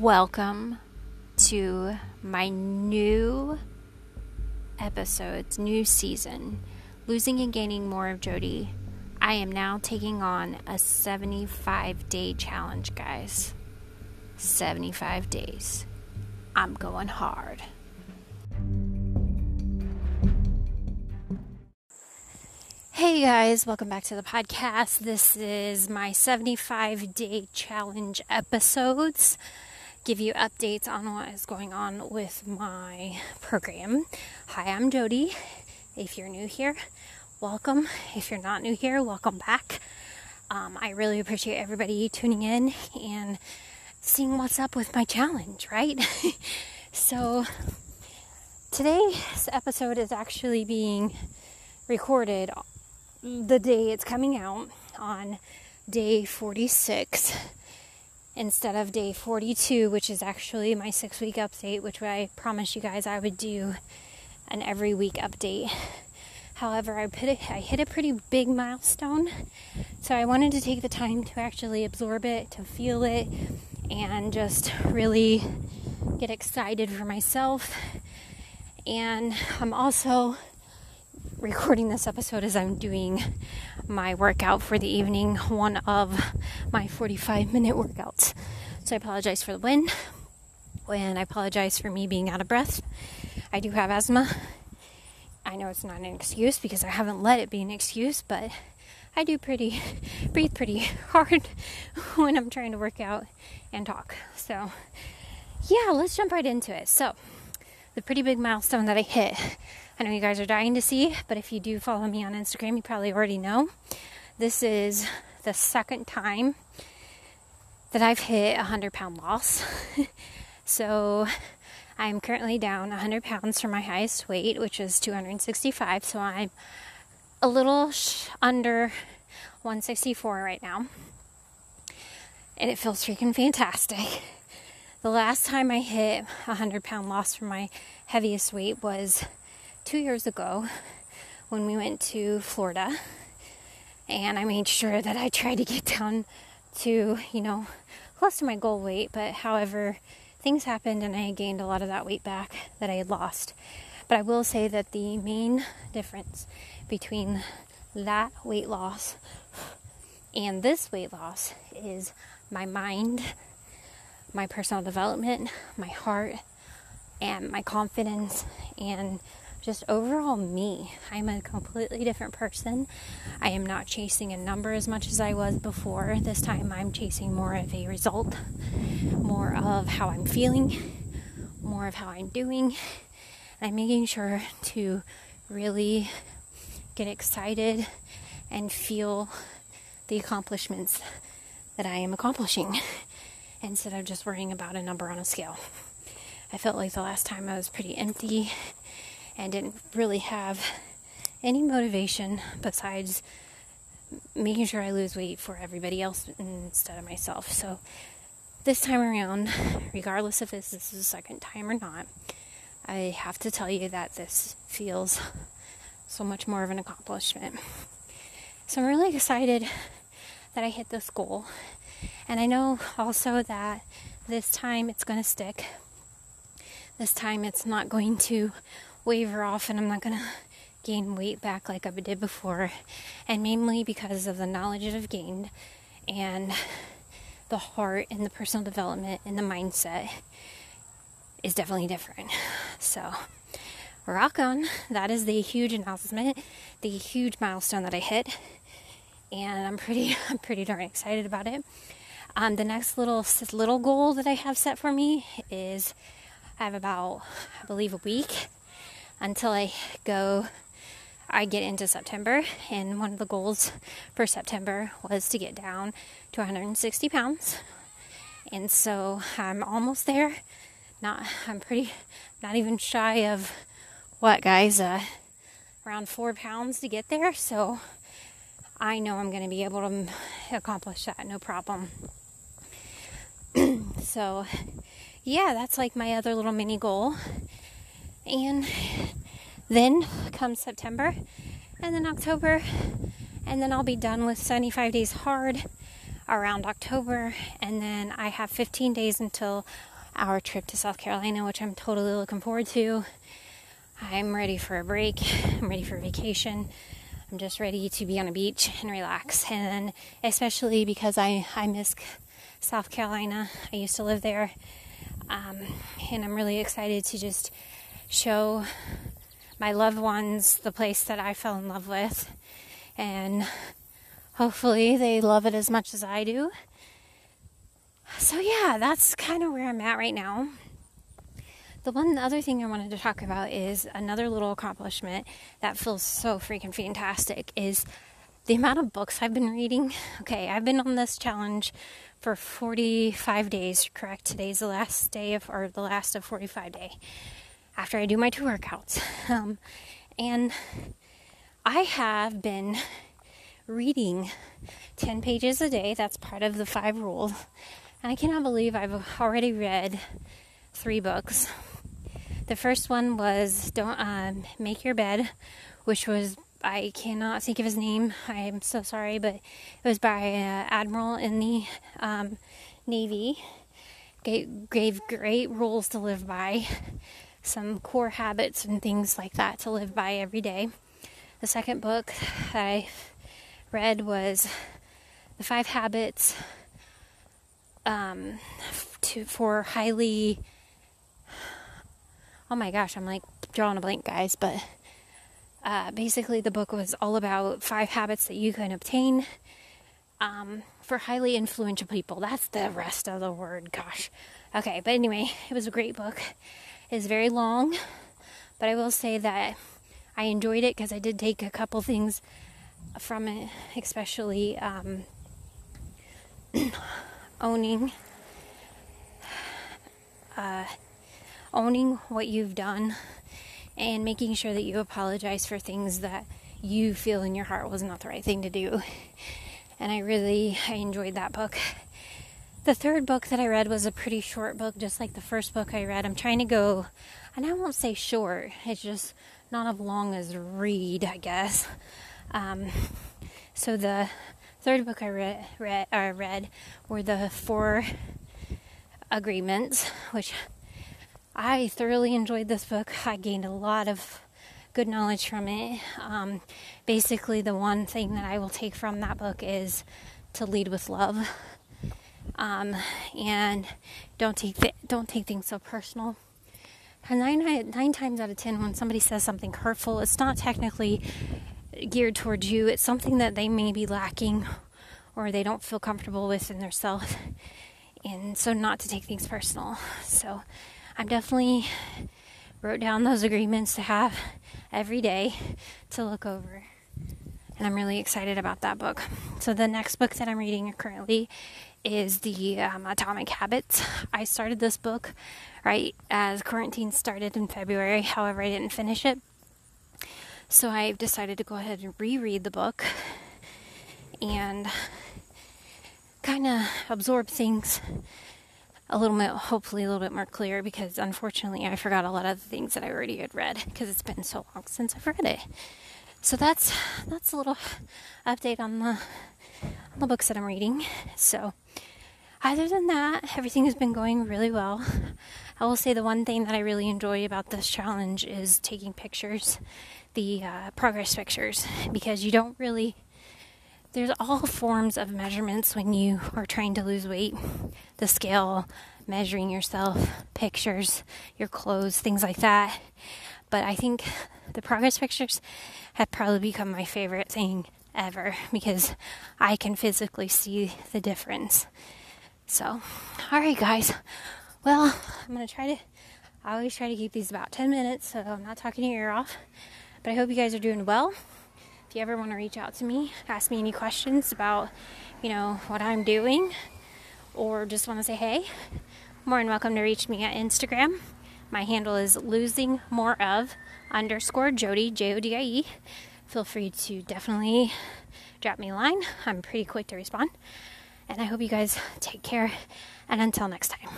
Welcome to my new episodes, new season, Losing and Gaining More of Jodie. I am now taking on a 75 day challenge, guys. 75 days. I'm going hard. Hey guys, welcome back to the podcast. This is my 75 day challenge episodes give you updates on what is going on with my program. Hi, I'm Jodie. If you're new here, welcome. If you're not new here, welcome back. Um, I really appreciate everybody tuning in and seeing what's up with my challenge, right? so, today's episode is actually being recorded the day it's coming out on day 46 instead of day 42, which is actually my six week update, which I promised you guys I would do an every week update. However, I, put I hit a pretty big milestone, so I wanted to take the time to actually absorb it, to feel it, and just really get excited for myself. And I'm also recording this episode as I'm doing my workout for the evening, one of my 45 minute workouts. So I apologize for the wind and I apologize for me being out of breath. I do have asthma. I know it's not an excuse because I haven't let it be an excuse, but I do pretty breathe pretty hard when I'm trying to work out and talk. So, yeah, let's jump right into it. So, the pretty big milestone that I hit I know you guys are dying to see, but if you do follow me on Instagram, you probably already know. This is the second time that I've hit a 100 pound loss. so I'm currently down 100 pounds from my highest weight, which is 265. So I'm a little sh- under 164 right now. And it feels freaking fantastic. The last time I hit a 100 pound loss from my heaviest weight was two years ago when we went to Florida. And I made sure that I tried to get down to, you know, close to my goal weight. But however, things happened and I gained a lot of that weight back that I had lost. But I will say that the main difference between that weight loss and this weight loss is my mind, my personal development, my heart, and my confidence, and just overall me. I'm a completely different person. I am not chasing a number as much as I was before. This time I'm chasing more of a result, more of how I'm feeling, more of how I'm doing. I'm making sure to really get excited and feel the accomplishments that I am accomplishing instead of just worrying about a number on a scale. I felt like the last time I was pretty empty and didn't really have any motivation besides making sure I lose weight for everybody else instead of myself. So this time around, regardless if this, this is the second time or not, I have to tell you that this feels so much more of an accomplishment. So I'm really excited that I hit this goal. And I know also that this time it's going to stick. This time it's not going to waver off and I'm not going to gain weight back like I did before. And mainly because of the knowledge that I've gained and the heart and the personal development and the mindset is definitely different. So, rock on. That is the huge announcement, the huge milestone that I hit. And I'm pretty, I'm pretty darn excited about it. Um, the next little little goal that I have set for me is I have about, I believe, a week until I go I get into September, and one of the goals for September was to get down to 160 pounds. And so I'm almost there. Not, I'm pretty, not even shy of what, guys? Uh, around four pounds to get there. So I know I'm going to be able to accomplish that, no problem. so, yeah, that's like my other little mini goal. And then comes September and then October, and then I'll be done with 75 days hard. around October, and then I have 15 days until our trip to South Carolina, which I'm totally looking forward to. I'm ready for a break, I'm ready for vacation. I'm just ready to be on a beach and relax. And especially because I, I miss South Carolina, I used to live there. Um, and I'm really excited to just show my loved ones the place that I fell in love with. And hopefully they love it as much as I do. So, yeah, that's kind of where I'm at right now. The one other thing I wanted to talk about is another little accomplishment that feels so freaking fantastic is the amount of books I've been reading. Okay, I've been on this challenge for 45 days, correct? Today's the last day of, or the last of 45 day after I do my two workouts. Um, and I have been reading 10 pages a day. That's part of the five rules. And I cannot believe I've already read three books. The first one was Don't um, Make Your Bed, which was, I cannot think of his name. I am so sorry, but it was by uh, Admiral in the um, Navy. Gave great rules to live by some core habits and things like that to live by every day. The second book I read was The Five Habits um, to, for Highly. Oh my gosh, I'm like drawing a blank, guys, but uh, basically the book was all about five habits that you can obtain um, for highly influential people. That's the rest of the word, gosh. Okay, but anyway, it was a great book is very long, but I will say that I enjoyed it because I did take a couple things from it, especially um, owning uh, owning what you've done and making sure that you apologize for things that you feel in your heart was not the right thing to do. And I really I enjoyed that book. The third book that I read was a pretty short book, just like the first book I read. I'm trying to go, and I won't say short, it's just not as long as read, I guess. Um, so the third book I read, uh, read were the four agreements, which I thoroughly enjoyed this book. I gained a lot of good knowledge from it. Um, basically, the one thing that I will take from that book is to lead with love um, and don't take th- don't take things so personal. And nine, nine times out of ten, when somebody says something hurtful, it's not technically geared towards you. It's something that they may be lacking or they don't feel comfortable with in their self. And so, not to take things personal. So, I'm definitely wrote down those agreements to have every day to look over. And I'm really excited about that book. So, the next book that I'm reading currently is the um, Atomic Habits. I started this book right as quarantine started in February, however, I didn't finish it. So I've decided to go ahead and reread the book and kind of absorb things a little bit, hopefully a little bit more clear because unfortunately I forgot a lot of the things that I already had read because it's been so long since I've read it. So that's that's a little update on the on the books that I'm reading. So other than that, everything has been going really well. I will say the one thing that I really enjoy about this challenge is taking pictures, the uh, progress pictures, because you don't really. There's all forms of measurements when you are trying to lose weight. The scale, measuring yourself, pictures, your clothes, things like that. But I think the progress pictures have probably become my favorite thing ever because I can physically see the difference. So, alright, guys. Well, I'm going to try to, I always try to keep these about 10 minutes so I'm not talking your ear off. But I hope you guys are doing well. If you ever want to reach out to me, ask me any questions about, you know, what I'm doing, or just want to say hey, more than welcome to reach me at Instagram. My handle is losing more of underscore Jodie, J O D I E. Feel free to definitely drop me a line. I'm pretty quick to respond. And I hope you guys take care. And until next time.